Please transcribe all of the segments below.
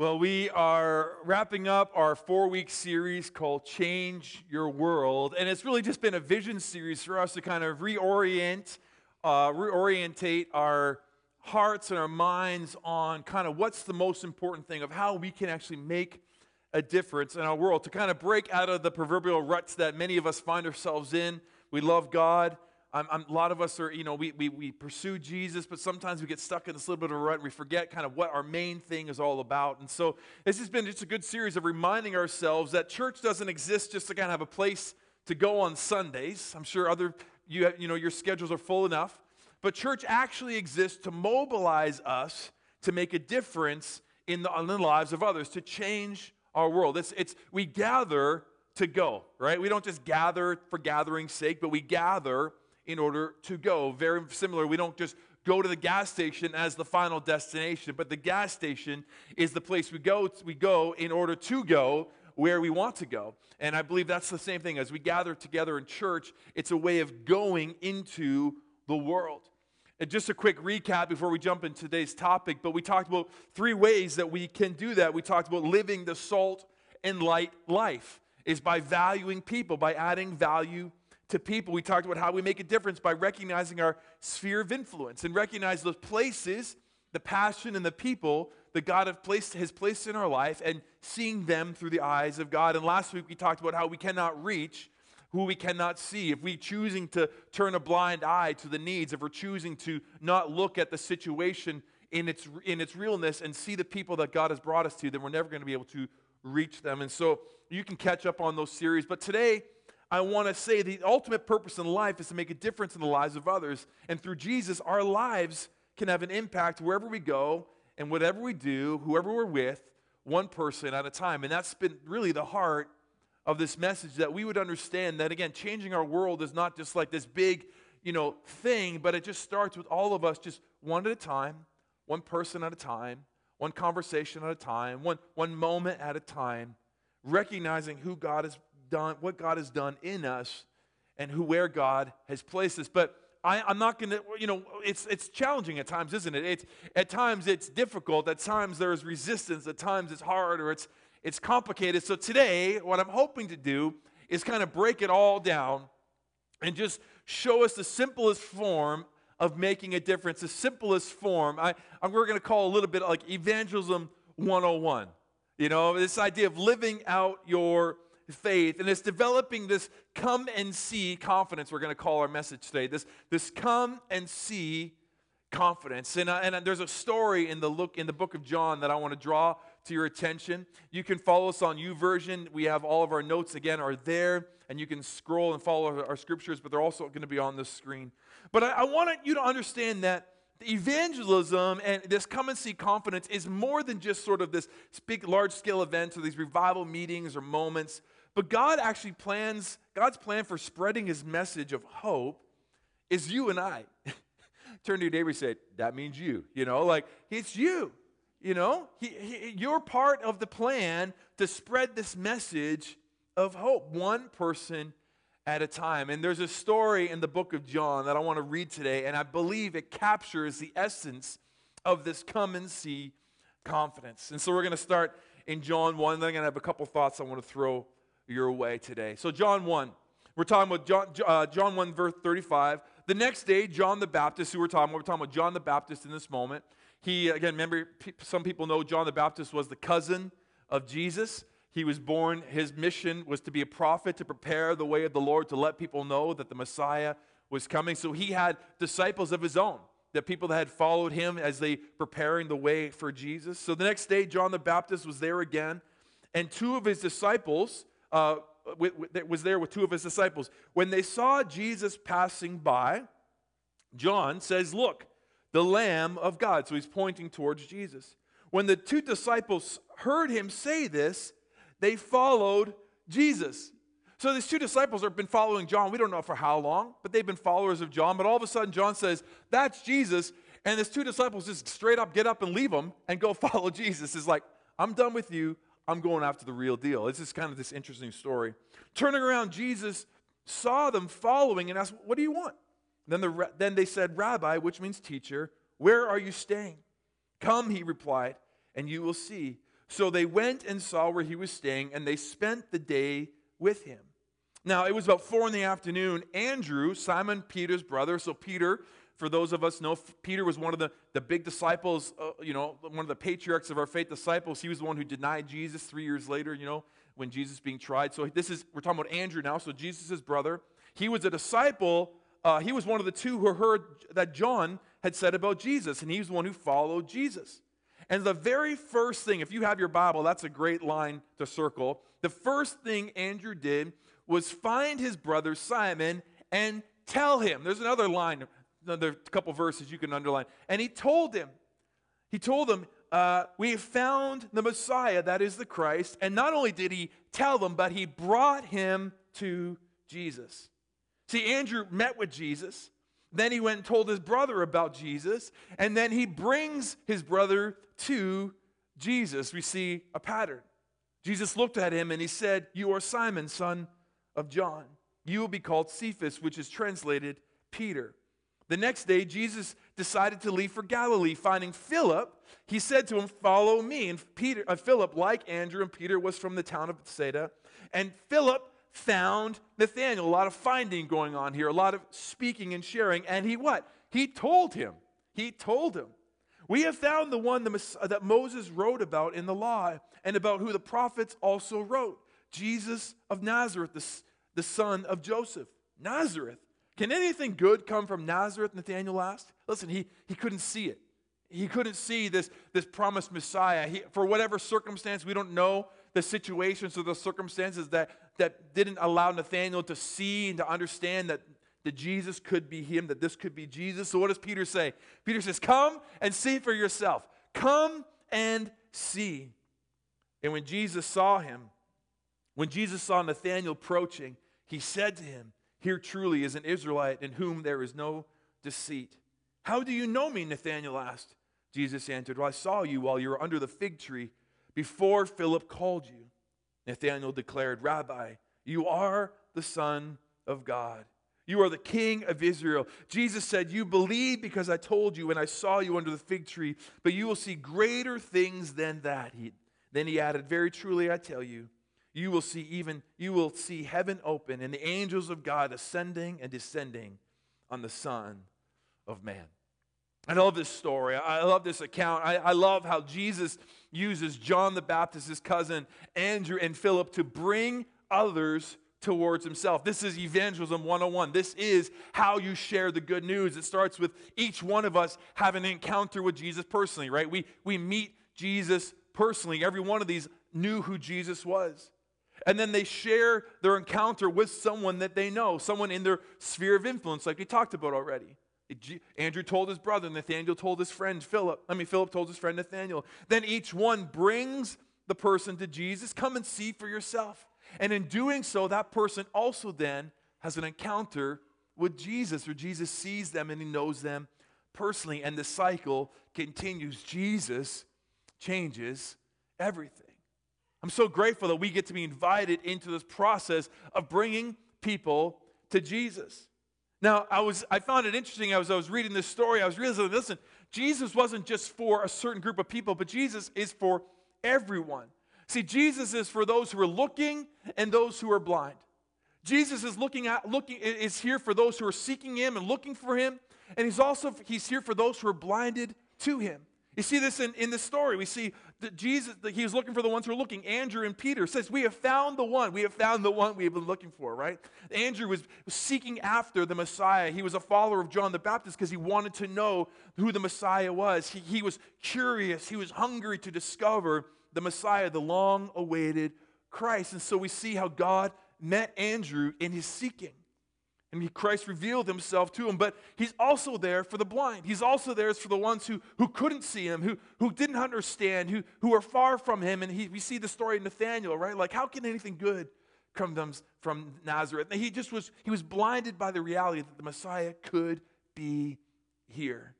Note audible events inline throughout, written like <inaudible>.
Well, we are wrapping up our four week series called Change Your World. And it's really just been a vision series for us to kind of reorient, uh, reorientate our hearts and our minds on kind of what's the most important thing of how we can actually make a difference in our world, to kind of break out of the proverbial ruts that many of us find ourselves in. We love God. I'm, I'm, a lot of us are, you know, we, we, we pursue Jesus, but sometimes we get stuck in this little bit of a rut and we forget kind of what our main thing is all about. And so this has been just a good series of reminding ourselves that church doesn't exist just to kind of have a place to go on Sundays. I'm sure other, you, have, you know, your schedules are full enough. But church actually exists to mobilize us to make a difference in the, in the lives of others, to change our world. It's, it's, we gather to go, right? We don't just gather for gathering's sake, but we gather in order to go. Very similar, we don't just go to the gas station as the final destination, but the gas station is the place we go, we go in order to go where we want to go. And I believe that's the same thing. As we gather together in church, it's a way of going into the world. And just a quick recap before we jump into today's topic, but we talked about three ways that we can do that. We talked about living the salt and light life is by valuing people, by adding value to people. We talked about how we make a difference by recognizing our sphere of influence and recognize those places, the passion, and the people that God have placed, has placed in our life and seeing them through the eyes of God. And last week we talked about how we cannot reach who we cannot see. If we're choosing to turn a blind eye to the needs, if we're choosing to not look at the situation in its, in its realness and see the people that God has brought us to, then we're never going to be able to reach them. And so you can catch up on those series. But today, I want to say the ultimate purpose in life is to make a difference in the lives of others. And through Jesus, our lives can have an impact wherever we go and whatever we do, whoever we're with, one person at a time. And that's been really the heart of this message that we would understand that, again, changing our world is not just like this big, you know, thing, but it just starts with all of us just one at a time, one person at a time, one conversation at a time, one, one moment at a time, recognizing who God is done, what God has done in us, and who where God has placed us. But I, am not going to, you know, it's, it's challenging at times, isn't it? It's, at times it's difficult. At times there's resistance. At times it's hard or it's, it's complicated. So today, what I'm hoping to do is kind of break it all down and just show us the simplest form of making a difference, the simplest form. I, I'm, we're going to call a little bit like evangelism 101. You know, this idea of living out your faith. And it's developing this come and see confidence, we're going to call our message today. This, this come and see confidence. And, uh, and uh, there's a story in the, look, in the book of John that I want to draw to your attention. You can follow us on YouVersion. We have all of our notes again are there, and you can scroll and follow our, scriptures, but they're also going to be on the screen. But I, I want you to understand that evangelism and this come and see confidence is more than just sort of this big large scale events or these revival meetings or moments but God actually plans, God's plan for spreading his message of hope is you and I. <laughs> Turn to your neighbor and say, that means you. You know, like it's you. You know, he, he, you're part of the plan to spread this message of hope, one person at a time. And there's a story in the book of John that I want to read today, and I believe it captures the essence of this come and see confidence. And so we're going to start in John 1. Then I'm going to have a couple thoughts I want to throw your way today. So, John 1, we're talking about John, uh, John 1, verse 35. The next day, John the Baptist, who we're talking about, we're talking about John the Baptist in this moment. He, again, remember, some people know John the Baptist was the cousin of Jesus. He was born, his mission was to be a prophet, to prepare the way of the Lord, to let people know that the Messiah was coming. So he had disciples of his own, the people that had followed him as they preparing the way for Jesus. So the next day, John the Baptist was there again, and two of his disciples uh, with, with, was there with two of his disciples. When they saw Jesus passing by, John says, Look, the Lamb of God. So he's pointing towards Jesus. When the two disciples heard him say this, they followed Jesus. So these two disciples have been following John. We don't know for how long, but they've been followers of John. But all of a sudden, John says, That's Jesus. And these two disciples just straight up get up and leave him and go <laughs> follow Jesus. Is like, I'm done with you. I'm going after the real deal. It's just kind of this interesting story. Turning around, Jesus saw them following and asked, What do you want? Then, the, then they said, Rabbi, which means teacher, where are you staying? Come, he replied, and you will see. So they went and saw where he was staying, and they spent the day with him. Now, it was about four in the afternoon. Andrew, Simon Peter's brother, so Peter, for those of us know, Peter was one of the, the big disciples, uh, you know, one of the patriarchs of our faith disciples. He was the one who denied Jesus three years later, you know, when Jesus being tried. So this is, we're talking about Andrew now, so Jesus' brother. He was a disciple. Uh, he was one of the two who heard that John had said about Jesus, and he was the one who followed Jesus. And the very first thing, if you have your Bible, that's a great line to circle. The first thing Andrew did was find his brother Simon and tell him. There's another line, another couple verses you can underline. And he told him, he told him, uh, we have found the Messiah, that is the Christ. And not only did he tell them, but he brought him to Jesus. See, Andrew met with Jesus. Then he went and told his brother about Jesus. And then he brings his brother to Jesus. We see a pattern. Jesus looked at him and he said, You are Simon, son of John. You will be called Cephas, which is translated Peter. The next day, Jesus decided to leave for Galilee. Finding Philip, he said to him, Follow me. And Peter, uh, Philip, like Andrew and Peter, was from the town of Bethsaida. And Philip found Nathanael. A lot of finding going on here, a lot of speaking and sharing. And he what? He told him. He told him. We have found the one that Moses wrote about in the law and about who the prophets also wrote Jesus of Nazareth, the, the son of Joseph. Nazareth. Can anything good come from Nazareth? Nathanael asked. Listen, he, he couldn't see it. He couldn't see this, this promised Messiah. He, for whatever circumstance, we don't know the situations or the circumstances that, that didn't allow Nathanael to see and to understand that, that Jesus could be him, that this could be Jesus. So what does Peter say? Peter says, Come and see for yourself. Come and see. And when Jesus saw him, when Jesus saw Nathanael approaching, he said to him, Here truly is an Israelite in whom there is no deceit. How do you know me? Nathanael asked. Jesus answered, Well, I saw you while you were under the fig tree before Philip called you. Nathanael declared, Rabbi, you are the Son of God. You are the King of Israel. Jesus said, You believe because I told you when I saw you under the fig tree, but you will see greater things than that. He, then he added, Very truly I tell you, you will see even you will see heaven open and the angels of God ascending and descending on the Son of Man. I love this story. I love this account. I, I, love how Jesus uses John the Baptist, his cousin Andrew, and Philip to bring others towards himself. This is evangelism 101. This is how you share the good news. It starts with each one of us having an encounter with Jesus personally, right? We, we meet Jesus personally. Every one of these knew who Jesus was. And then they share their encounter with someone that they know, someone in their sphere of influence, like we talked about already. Andrew told his brother, Nathaniel told his friend Philip. I mean, Philip told his friend Nathaniel. Then each one brings the person to Jesus. Come and see for yourself. And in doing so, that person also then has an encounter with Jesus, where Jesus sees them and he knows them personally. And the cycle continues. Jesus changes everything. I'm so grateful that we get to be invited into this process of bringing people to Jesus. Now, I was I found it interesting as I was reading this story, I was realizing, listen, Jesus wasn't just for a certain group of people, but Jesus is for everyone. See, Jesus is for those who are looking and those who are blind. Jesus is looking at looking is here for those who are seeking him and looking for him, and he's also he's here for those who are blinded to him. You see this in, in the story. We see that Jesus, that he was looking for the ones who are looking. Andrew and Peter says, We have found the one. We have found the one we have been looking for, right? Andrew was seeking after the Messiah. He was a follower of John the Baptist because he wanted to know who the Messiah was. He, he was curious. He was hungry to discover the Messiah, the long awaited Christ. And so we see how God met Andrew in his seeking. And Christ revealed himself to him, but he's also there for the blind. He's also there for the ones who, who couldn't see him, who, who didn't understand, who, who are far from him. And he, we see the story of Nathaniel, right? Like, how can anything good come from Nazareth? And he just was, he was blinded by the reality that the Messiah could be here.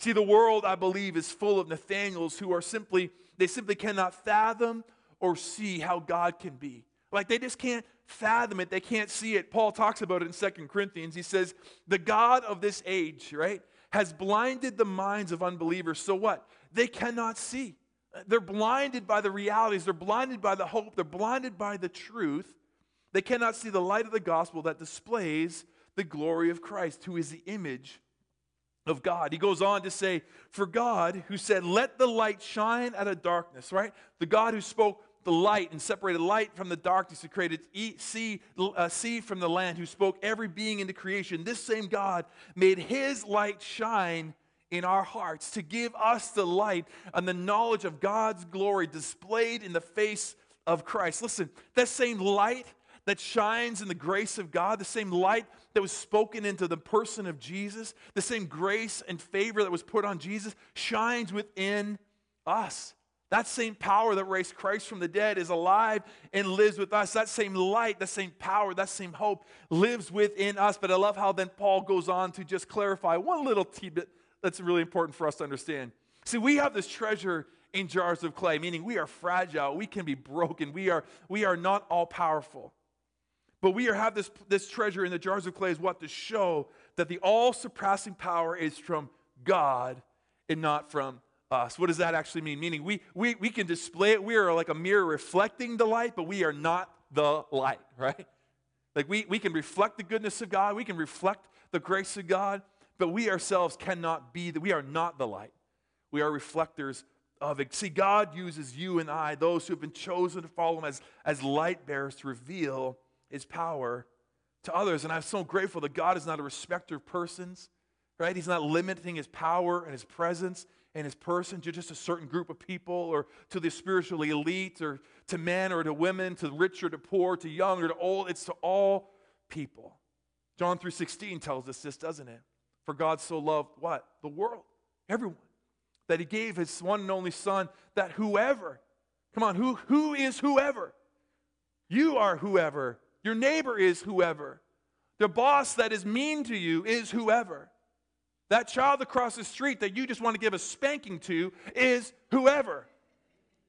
See, the world, I believe, is full of Nathaniels who are simply, they simply cannot fathom or see how God can be. Like they just can't fathom it, they can't see it. Paul talks about it in Second Corinthians. He says, The God of this age, right, has blinded the minds of unbelievers. So what? They cannot see. They're blinded by the realities, they're blinded by the hope, they're blinded by the truth. They cannot see the light of the gospel that displays the glory of Christ, who is the image of God. He goes on to say, For God, who said, Let the light shine out of darkness, right? The God who spoke the light and separated light from the darkness, who created sea, uh, sea from the land, who spoke every being into creation, this same God made his light shine in our hearts to give us the light and the knowledge of God's glory displayed in the face of Christ. Listen, that same light that shines in the grace of God, the same light that was spoken into the person of Jesus, the same grace and favor that was put on Jesus shines within us. That same power that raised Christ from the dead is alive and lives with us. That same light, that same power, that same hope lives within us. But I love how then Paul goes on to just clarify one little tidbit that's really important for us to understand. See, we have this treasure in jars of clay, meaning we are fragile, we can be broken, we are, we are not all powerful. But we are, have this, this treasure in the jars of clay is what? To show that the all surpassing power is from God and not from us. What does that actually mean? Meaning we, we, we can display it. We are like a mirror reflecting the light, but we are not the light, <laughs> right? Like we, we can reflect the goodness of God, we can reflect the grace of God, but we ourselves cannot be, the, we are not the light. We are reflectors of it. See, God uses you and I, those who have been chosen to follow Him as, as light bearers, to reveal His power to others. And I'm so grateful that God is not a respecter of persons, right? He's not limiting His power and His presence and his person to just a certain group of people or to the spiritually elite or to men or to women, to rich or to poor, to young or to old. It's to all people. John 3:16 tells us this, doesn't it? For God so loved what? The world, everyone. That he gave his one and only son that whoever, come on, who who is whoever? You are whoever. Your neighbor is whoever. The boss that is mean to you is whoever. That child across the street that you just want to give a spanking to is whoever.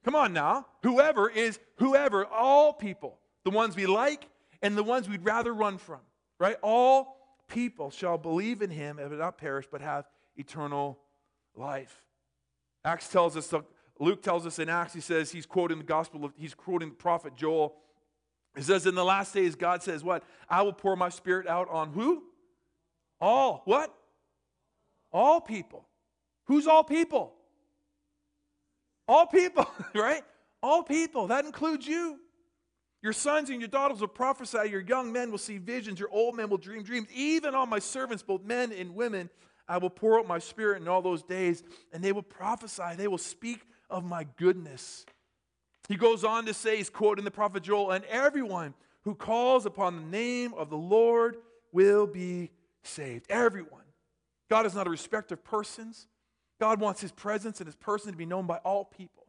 Come on now. Whoever is whoever, all people. The ones we like and the ones we'd rather run from, right? All people shall believe in him and not perish, but have eternal life. Acts tells us, Luke tells us in Acts, he says, he's quoting the gospel of, he's quoting the prophet Joel. He says, In the last days, God says, What? I will pour my spirit out on who? All. What? All people. Who's all people? All people, <laughs> right? All people. That includes you. Your sons and your daughters will prophesy, your young men will see visions, your old men will dream dreams. Even on my servants, both men and women, I will pour out my spirit in all those days, and they will prophesy. They will speak of my goodness. He goes on to say, he's quoting the prophet Joel, and everyone who calls upon the name of the Lord will be saved. Everyone. God is not a respecter of persons. God wants his presence and his person to be known by all people.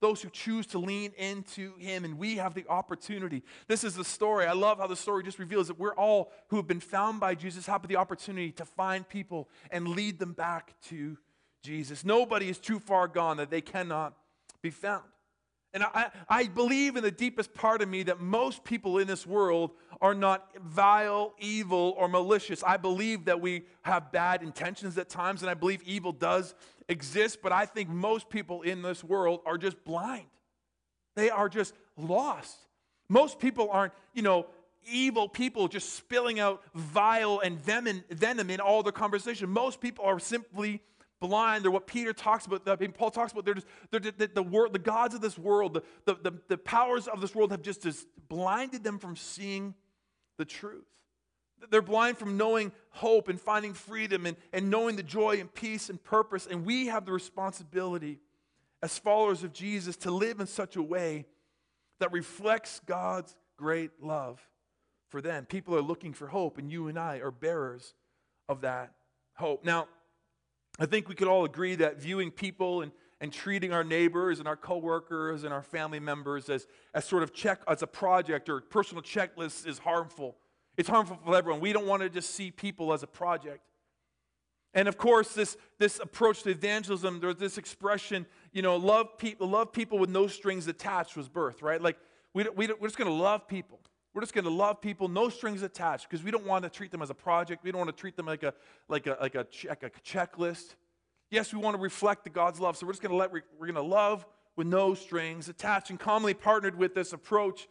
Those who choose to lean into him, and we have the opportunity. This is the story. I love how the story just reveals that we're all who have been found by Jesus have the opportunity to find people and lead them back to Jesus. Nobody is too far gone that they cannot be found. And I, I believe in the deepest part of me that most people in this world are not vile, evil, or malicious. I believe that we have bad intentions at times, and I believe evil does exist, but I think most people in this world are just blind. They are just lost. Most people aren't, you know, evil people just spilling out vile and venom venom in all their conversation. Most people are simply blind. They're what Peter talks about, I mean, Paul talks about. They're just, they're, the, the, the, the gods of this world, the, the, the powers of this world have just, just blinded them from seeing the truth. They're blind from knowing hope and finding freedom and, and knowing the joy and peace and purpose. And we have the responsibility as followers of Jesus to live in such a way that reflects God's great love for them. People are looking for hope, and you and I are bearers of that hope. Now, I think we could all agree that viewing people and, and treating our neighbors and our coworkers and our family members as, as sort of check as a project or personal checklist is harmful. It's harmful for everyone. We don't want to just see people as a project. And of course, this, this approach to evangelism, there's this expression, you know, love people, love people with no strings attached was birth, right? Like, we, we, we're just going to love people. We're just going to love people, no strings attached, because we don't want to treat them as a project. We don't want to treat them like a, like a, like a, check, a checklist. Yes, we want to reflect the God's love, so we're just going to let we're going to love with no strings attached. And commonly partnered with this approach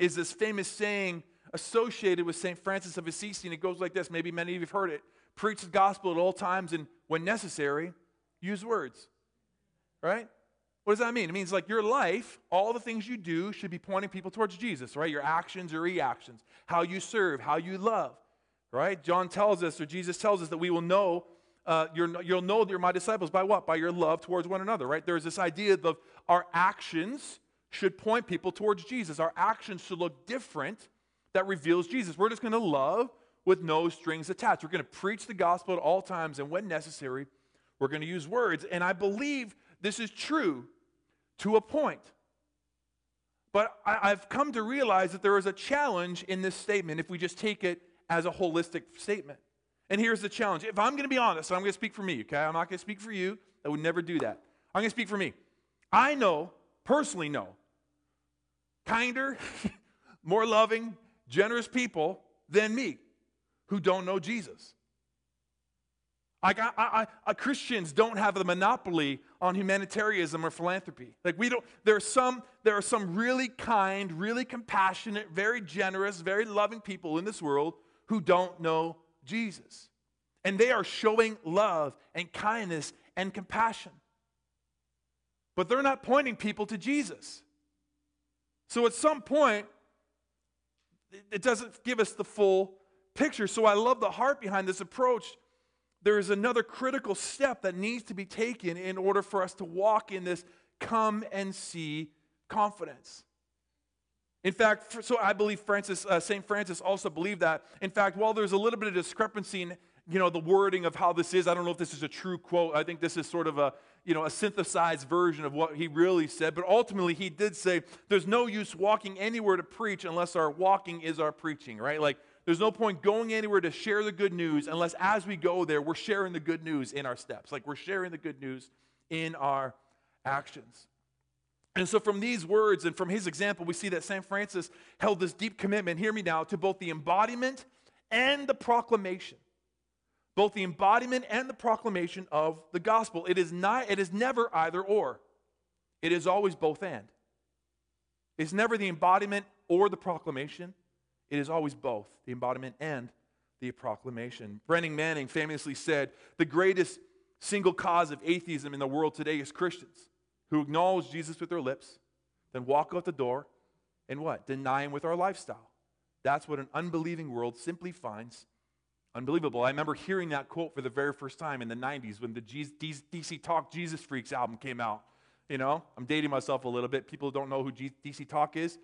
is this famous saying associated with St. Francis of Assisi. And it goes like this maybe many of you have heard it preach the gospel at all times, and when necessary, use words. Right? What does that mean? It means like your life, all the things you do should be pointing people towards Jesus, right? Your actions, your reactions, how you serve, how you love, right? John tells us, or Jesus tells us, that we will know, uh, you'll know that you're my disciples by what? By your love towards one another, right? There's this idea of our actions should point people towards Jesus. Our actions should look different that reveals Jesus. We're just going to love with no strings attached. We're going to preach the gospel at all times, and when necessary, we're going to use words. And I believe this is true to a point. But I, have come to realize that there is a challenge in this statement if we just take it as a holistic statement. And here's the challenge. If I'm going to be honest, I'm going to speak for me, okay? I'm not going to speak for you. I would never do that. I'm going to speak for me. I know, personally know, kinder, <laughs> more loving, generous people than me who don't know Jesus. I, I, I, uh, Christians don't have the monopoly on humanitarianism or philanthropy. Like we don't. There are some. There are some really kind, really compassionate, very generous, very loving people in this world who don't know Jesus, and they are showing love and kindness and compassion. But they're not pointing people to Jesus. So at some point, it doesn't give us the full picture. So I love the heart behind this approach. There is another critical step that needs to be taken in order for us to walk in this come and see confidence. In fact, so I believe Francis, uh, St. Francis also believed that. In fact, while there's a little bit of discrepancy in you know, the wording of how this is, I don't know if this is a true quote. I think this is sort of a, you know, a synthesized version of what he really said. But ultimately, he did say, there's no use walking anywhere to preach unless our walking is our preaching, right? Like, there's no point going anywhere to share the good news unless as we go there, we're sharing the good news in our steps. Like we're sharing the good news in our actions. And so, from these words and from his example, we see that St. Francis held this deep commitment, hear me now, to both the embodiment and the proclamation. Both the embodiment and the proclamation of the gospel. It is, not, it is never either or, it is always both and. It's never the embodiment or the proclamation, it is always both the embodiment and the proclamation. Brennan Manning famously said the greatest single cause of atheism in the world today is Christians who acknowledge Jesus with their lips, then walk out the door and what? Deny him with our lifestyle. That's what an unbelieving world simply finds unbelievable. I remember hearing that quote for the very first time in the 90s when the DC Talk Jesus Freaks album came out. You know, I'm dating myself a little bit. People don't know who DC Talk is.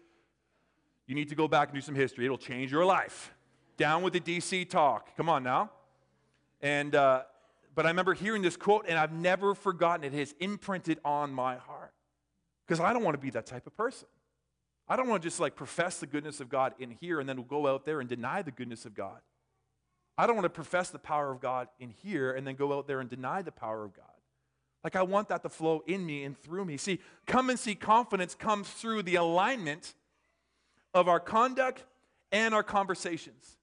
You need to go back and do some history. It'll change your life. Down with the DC talk. Come on now. And, uh, but I remember hearing this quote, and I've never forgotten it. It has imprinted on my heart. Because I don't want to be that type of person. I don't want to just like profess the goodness of God in here and then go out there and deny the goodness of God. I don't want to profess the power of God in here and then go out there and deny the power of God. Like, I want that to flow in me and through me. See, come and see confidence comes through the alignment of our conduct and our conversations.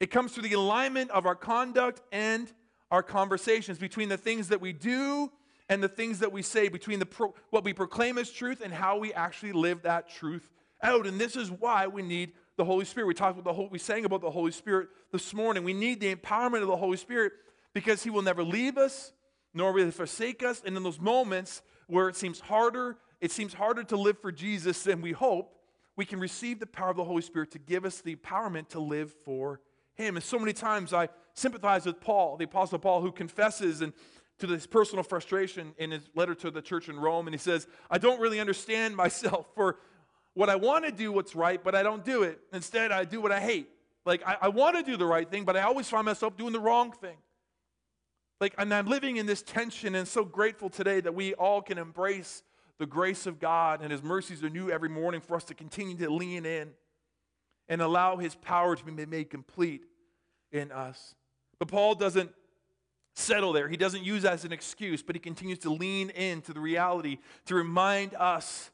It comes through the alignment of our conduct and our conversations between the things that we do and the things that we say, between the pro- what we proclaim as truth and how we actually live that truth out. And this is why we need the Holy Spirit. We talked about the whole, we sang about the Holy Spirit this morning. We need the empowerment of the Holy Spirit because He will never leave us, nor will He forsake us. And in those moments where it seems harder, it seems harder to live for Jesus than we hope, we can receive the power of the Holy Spirit to give us the empowerment to live for Him. And so many times I sympathize with Paul, the Apostle Paul, who confesses and to this personal frustration in his letter to the church in Rome. And he says, I don't really understand myself for what I want to do what's right, but I don't do it. Instead, I do what I hate. Like, I, I want to do the right thing, but I always find myself doing the wrong thing. Like, and I'm living in this tension and so grateful today that we all can embrace the grace of God and His mercies are new every morning for us to continue to lean in and allow His power to be made complete in us. But Paul doesn't settle there. He doesn't use that as an excuse, but he continues to lean into the reality to remind us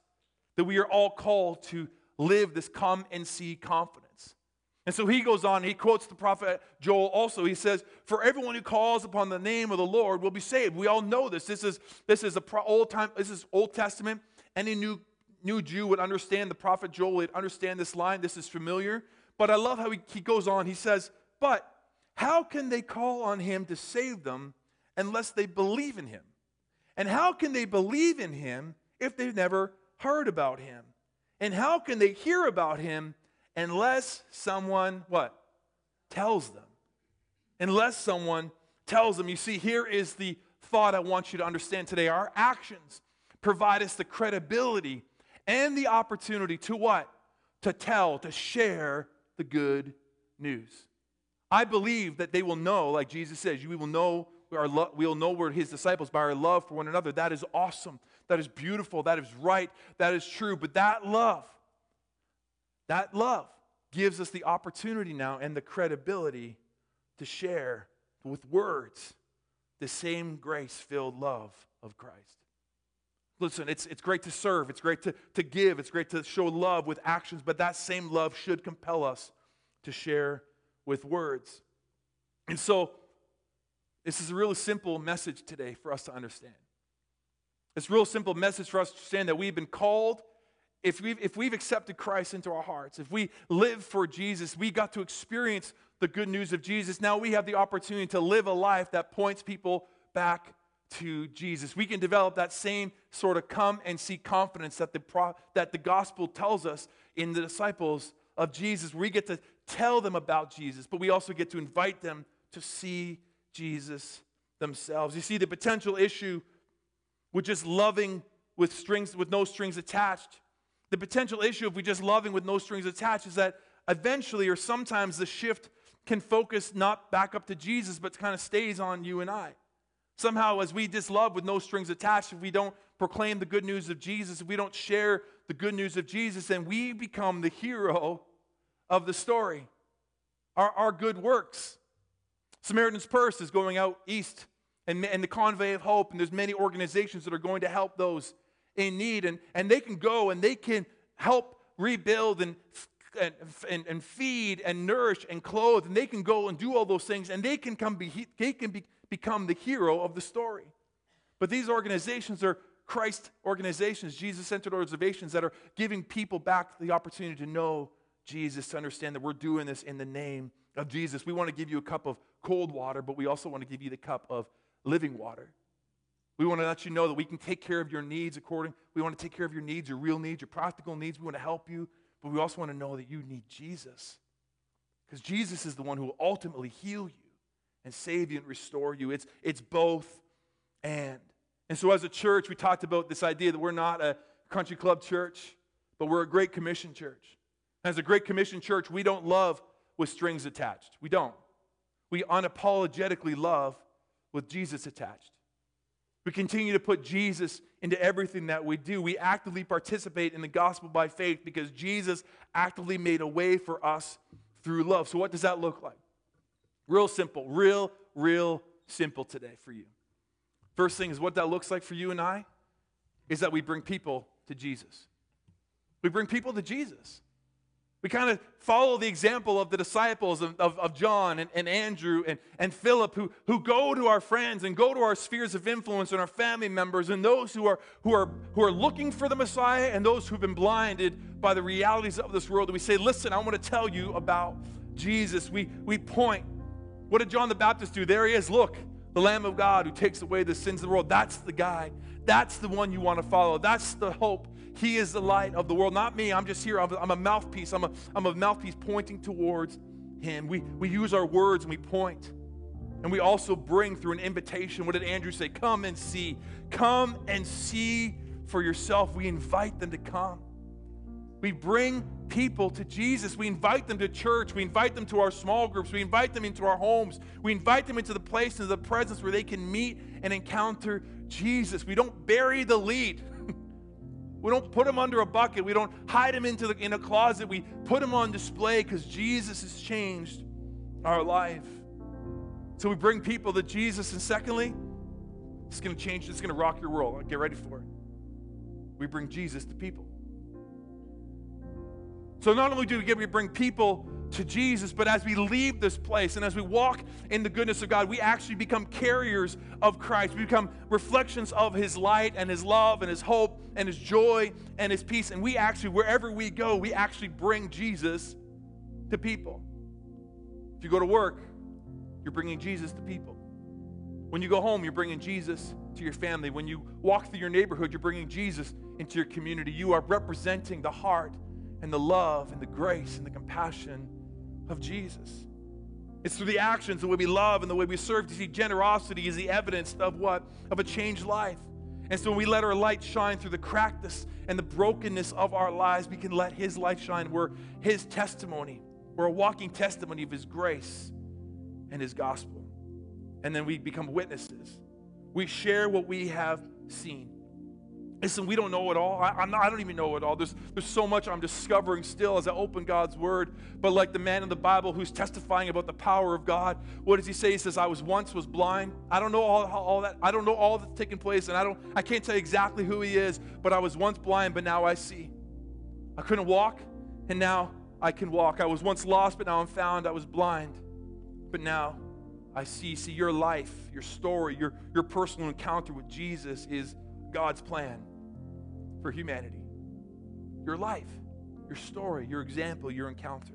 that we are all called to live this come and see confidence. And so he goes on, he quotes the prophet Joel also. He says, For everyone who calls upon the name of the Lord will be saved. We all know this. This is, this is a Old time, this is Old Testament Any new, new Jew would understand the prophet Joel, would understand this line. This is familiar. But I love how he, he goes on. He says, But how can they call on him to save them unless they believe in him? And how can they believe in him if they've never heard about him? And how can they hear about him unless someone what? Tells them. Unless someone tells them. You see, here is the thought I want you to understand today. Our actions provide us the credibility and the opportunity to what? To tell, to share the good news. I believe that they will know, like Jesus says, we will know our lo- we'll know we're his disciples by our love for one another. That is awesome. That is beautiful. That is right. That is true. But that love, that love gives us the opportunity now and the credibility to share with words the same grace filled love of Christ. Listen, it's, it's great to serve, it's great to, to give, it's great to show love with actions, but that same love should compel us to share with words. And so, this is a really simple message today for us to understand. It's a real simple message for us to understand that we've been called. If we've, if we've accepted Christ into our hearts, if we live for Jesus, we got to experience the good news of Jesus. Now we have the opportunity to live a life that points people back to Jesus. We can develop that same sort of come and see confidence that the, pro, that the gospel tells us in the disciples of Jesus. We get to tell them about Jesus, but we also get to invite them to see Jesus themselves. You see, the potential issue with just loving with strings with no strings attached. The potential issue if we just loving with no strings attached is that eventually or sometimes the shift can focus not back up to Jesus, but kind of stays on you and I. Somehow, as we just love with no strings attached, if we don't proclaim the good news of Jesus, if we don't share the good news of Jesus, then we become the hero of the story. Our, our good works. Samaritan's Purse is going out east, and, and the Convoy of Hope, and there's many organizations that are going to help those in need, and, and they can go and they can help rebuild and and, and, feed and nourish and clothe, and they can go and do all those things, and they can, come be, they can be, become the hero of the story. But these organizations are Christ organizations, Jesus centered organizations that are giving people back the opportunity to know Jesus, to understand that we're doing this in the name of Jesus. We want to give you a cup of cold water, but we also want to give you the cup of living water. We want to let you know that we can take care of your needs according. We want to take care of your needs, your real needs, your practical needs. We want to help you, but we also want to know that you need Jesus. Because Jesus is the one who will ultimately heal you and save you and restore you. It's, it's both and. And so, as a church, we talked about this idea that we're not a country club church, but we're a Great Commission church. As a Great Commission church, we don't love with strings attached. We don't. We unapologetically love with Jesus attached. We continue to put Jesus into everything that we do. We actively participate in the gospel by faith because Jesus actively made a way for us through love. So, what does that look like? Real simple, real, real simple today for you. First thing is what that looks like for you and I is that we bring people to Jesus. We bring people to Jesus. We kind of follow the example of the disciples of, of, of, John and, and Andrew and, and Philip who, who go to our friends and go to our spheres of influence and our family members and those who are, who, are, who are looking for the Messiah and those who've been blinded by the realities of this world. And we say, Listen, I want to tell you about Jesus. We, we point. What did John the Baptist do? There he is. Look, the Lamb of God who takes away the sins of the world. That's the guy. That's the one you want to follow. That's the hope. He is the light of the world, not me. I'm just here. I'm a, I'm a mouthpiece. I'm a, I'm a mouthpiece pointing towards Him. We, we use our words and we point. And we also bring through an invitation. What did Andrew say? Come and see. Come and see for yourself. We invite them to come. We bring people to Jesus. We invite them to church. We invite them to our small groups. We invite them into our homes. We invite them into the place, into the presence where they can meet and encounter Jesus. We don't bury the lead. We don't put them under a bucket. We don't hide them into the, in a closet. We put them on display because Jesus has changed our life. So we bring people to Jesus. And secondly, it's going to change, it's going to rock your world. Get ready for it. We bring Jesus to people. So not only do we bring people to Jesus, but as we leave this place and as we walk in the goodness of God, we actually become carriers of Christ. We become reflections of His light and His love and His hope and His joy and His peace. And we actually, wherever we go, we actually bring Jesus to people. If you go to work, you're bringing Jesus to people. When you go home, you're bringing Jesus to your family. When you walk through your neighborhood, you're bringing Jesus into your community. You are representing the heart and the love and the grace and the compassion of Jesus. It's through the actions, the way we love and the way we serve to see generosity is the evidence of what? Of a changed life. And so when we let our light shine through the crackness and the brokenness of our lives, we can let His light shine. We're His testimony. We're a walking testimony of His grace and His gospel. And then we become witnesses. We share what we have seen. Listen, we don't know it all. I, not, I, don't even know it all. There's, there's so much I'm discovering still as I open God's word. But like the man in the Bible who's testifying about the power of God, what does he say? He says, I was once was blind. I don't know all, all that. I don't know all that's taking place, and I don't I can't tell you exactly who he is, but I was once blind, but now I see. I couldn't walk, and now I can walk. I was once lost, but now I'm found. I was blind, but now I see. See, your life, your story, your, your personal encounter with Jesus is God's plan for humanity. Your life, your story, your example, your encounter.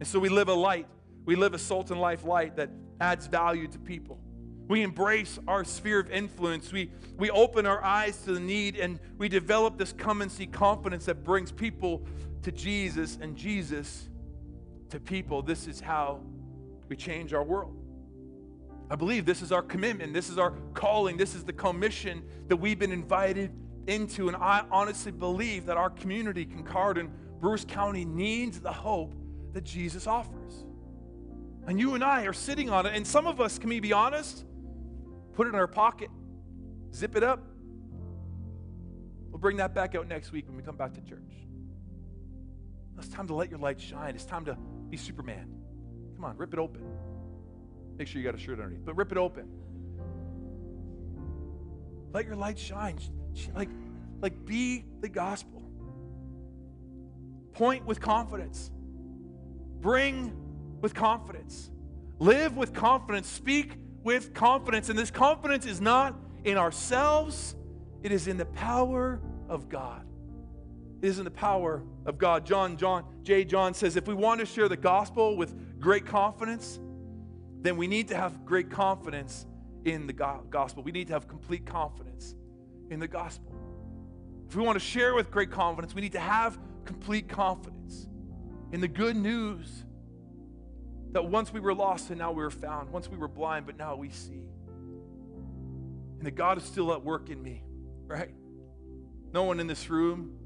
And so we live a light. We live a salt and life light that adds value to people. We embrace our sphere of influence. We, we open our eyes to the need and we develop this come and see confidence that brings people to Jesus and Jesus to people. This is how we change our world. I believe this is our commitment. This is our calling. This is the commission that we've been invited into. And I honestly believe that our community, Kincardine and Bruce County, needs the hope that Jesus offers. And you and I are sitting on it. And some of us, can we be honest? Put it in our pocket, zip it up. We'll bring that back out next week when we come back to church. It's time to let your light shine. It's time to be Superman. Come on, rip it open. Make sure you got a shirt underneath, but rip it open. Let your light shine. Like, like be the gospel. Point with confidence. Bring with confidence. Live with confidence. Speak with confidence. And this confidence is not in ourselves, it is in the power of God. It is in the power of God. John, John, J. John says if we want to share the gospel with great confidence, then we need to have great confidence in the gospel. We need to have complete confidence in the gospel. If we want to share with great confidence, we need to have complete confidence in the good news that once we were lost and now we were found, once we were blind but now we see. And that God is still at work in me, right? No one in this room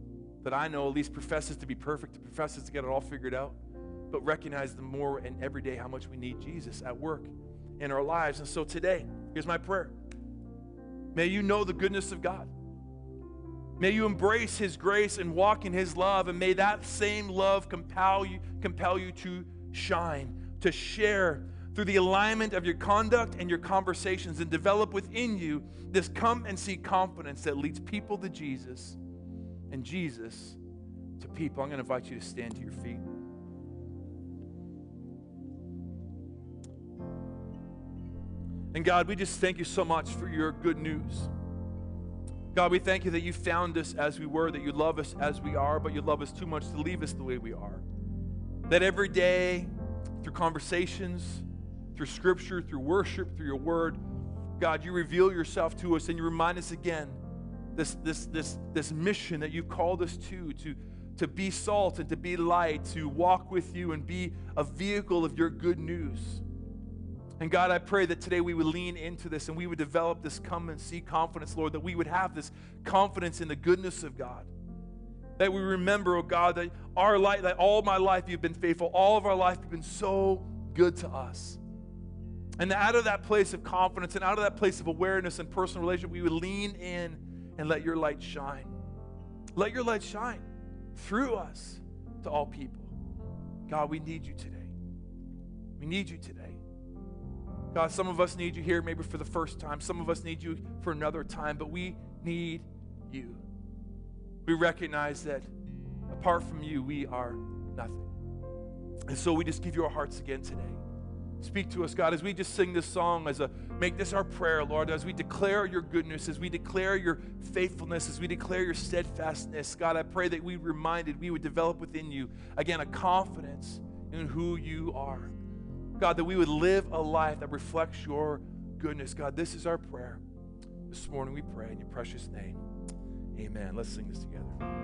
that I know at least professes to be perfect, professes to get it all figured out, but recognize the more and every day how much we need Jesus at work in our lives. And so today, here's my prayer. May you know the goodness of God. May you embrace his grace and walk in his love, and may that same love compel you, compel you to shine, to share through the alignment of your conduct and your conversations, and develop within you this come and see confidence that leads people to Jesus and Jesus to people. I'm going to invite you to stand to your feet. And God, we just thank you so much for your good news. God, we thank you that you found us as we were, that you love us as we are, but you love us too much to leave us the way we are. That every day, through conversations, through scripture, through worship, through your word, God, you reveal yourself to us and you remind us again this, this, this, this mission that you've called us to, to, to be salt and to be light, to walk with you and be a vehicle of your good news. And God, I pray that today we would lean into this and we would develop this come and see confidence, Lord, that we would have this confidence in the goodness of God. That we remember, oh God, that our life, that all my life you've been faithful, all of our life you've been so good to us. And out of that place of confidence and out of that place of awareness and personal relationship, we would lean in and let your light shine. Let your light shine through us to all people. God, we need you today. We need you today. God, some of us need you here maybe for the first time. Some of us need you for another time, but we need you. We recognize that apart from you, we are nothing. And so we just give you our hearts again today. Speak to us, God, as we just sing this song, as a make this our prayer, Lord, as we declare your goodness, as we declare your faithfulness, as we declare your steadfastness. God, I pray that we reminded, we would develop within you again a confidence in who you are. God, that we would live a life that reflects your goodness. God, this is our prayer. This morning we pray in your precious name. Amen. Let's sing this together.